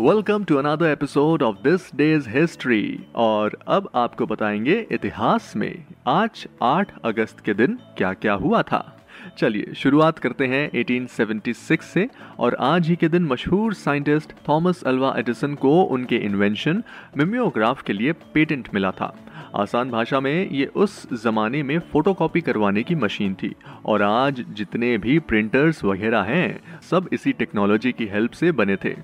Welcome to another episode of this day's history और अब आपको बताएँगे इतिहास में आज 8 अगस्त के दिन क्या क्या हुआ था। चलिए, शुरुआत करते हैं 1876 से और आज ही के दिन मशहूर साइंटिस्ट थॉमस अल्वा एडिसन को उनके इन्वेंशन मिमियोग्राफ के लिए पेटेंट मिला था। आसान भाषा में ये उस ज़माने में फ़ोटोकॉपी करवाने की मशीन थी। और आज जितने भी प्रिंटर्स वगैरह हैं, सब इसी टेक्नोलॉजी की हेल्प से बने थे।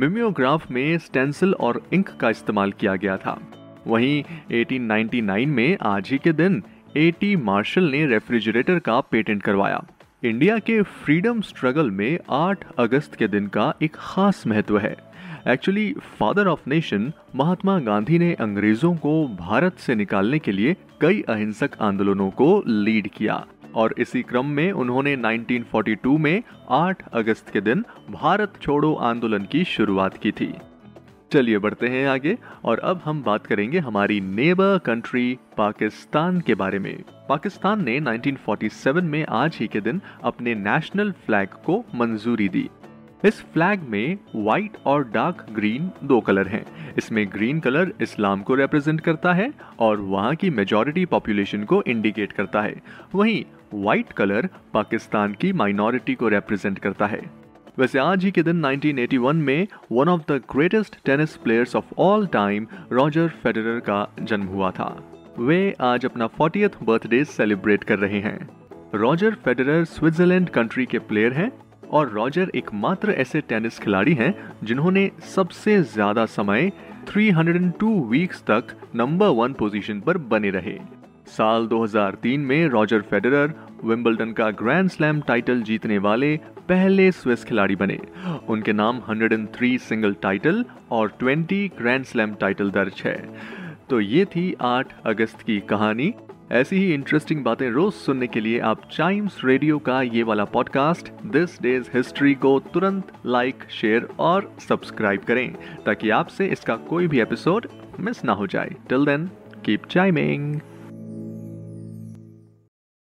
मिमियोग्राफ में स्टेंसिल और इंक का इस्तेमाल किया गया था। वहीं 1899 में आज ही के दिन एटी मार्शल ने रेफ्रिजरेटर का पेटेंट करवाया। इंडिया के फ्रीडम स्ट्रगल में 8 अगस्त के दिन का एक खास महत्व है। Actually father of nation Mahatma Gandhi ने अंग्रेज़ों को भारत से निकालने के लिए कई अहिंसक आंदोलनों को लीड किया। और इसी क्रम में उन्होंने 1942 में 8 अगस्त के दिन भारत छोड़ो आंदोलन की शुरुआत की थी। चलिए बढ़ते हैं आगे, और अब हम बात करेंगे हमारी नेबर कंट्री पाकिस्तान के बारे में। पाकिस्तान ने 1947 में आज ही के दिन अपने नेशनल फ्लैग को मंजूरी दी। इस फ्लैग में व्हाइट और डार्क ग्रीन दो कलर हैं। इसमें ग्रीन कलर इस्लाम को रिप्रेजेंट करता है और वहाँ की मेजॉरिटी पॉपुलेशन को इंडिकेट करता है। वहीं व्हाइट कलर पाकिस्तान की माइनॉरिटी को रिप्रेजेंट करता है। वैसे आज ही के दिन 1981 में one of the greatest tennis players of all time Roger Federer का जन्म हुआ था। वे आज अपना फोर्टियथ बर्थडे सेलिब्रेट कर रहे हैं। रॉजर फेडरर स्विट्जरलैंड कंट्री के प्लेयर हैं। और रॉजर एकमात्र ऐसे टेनिस खिलाड़ी हैं जिन्होंने सबसे ज़्यादा समय 302 वीक्स तक नंबर वन पोजीशन पर बने रहे। साल 2003 में रॉजर फेडरर विंबलडन का ग्रैंड स्लैम टाइटल जीतने वाले पहले स्विस खिलाड़ी बने। उनके नाम 103 सिंगल टाइटल और 20 ग्रैंड स्लैम टाइटल दर्ज है। तो ये थी 8 अगस्त की कहानी। ऐसी ही इंटरेस्टिंग बातें रोज सुनने के लिए आप टाइम्स रेडियो का ये वाला पॉडकास्ट दिस डेज़ हिस्ट्री को तुरंत लाइक शेयर और सब्सक्राइब करें, ताकि आपसे इसका कोई भी एपिसोड मिस ना हो जाए। Till then keep chiming